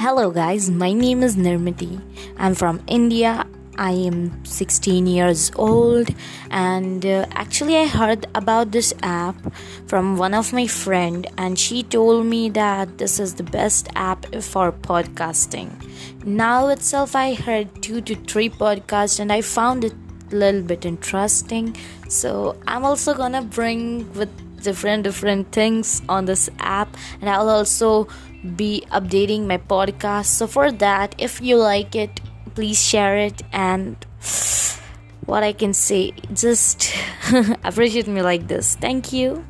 Hello, guys. My name is Nirmiti. I'm from India. I am 16 years old, and uh, actually, I heard about this app from one of my friend, and she told me that this is the best app for podcasting. Now itself, I heard two to three podcasts, and I found it a little bit interesting. So I'm also gonna bring with different different things on this app and i'll also be updating my podcast. So, for that, if you like it, please share it. And what I can say, just appreciate me like this. Thank you.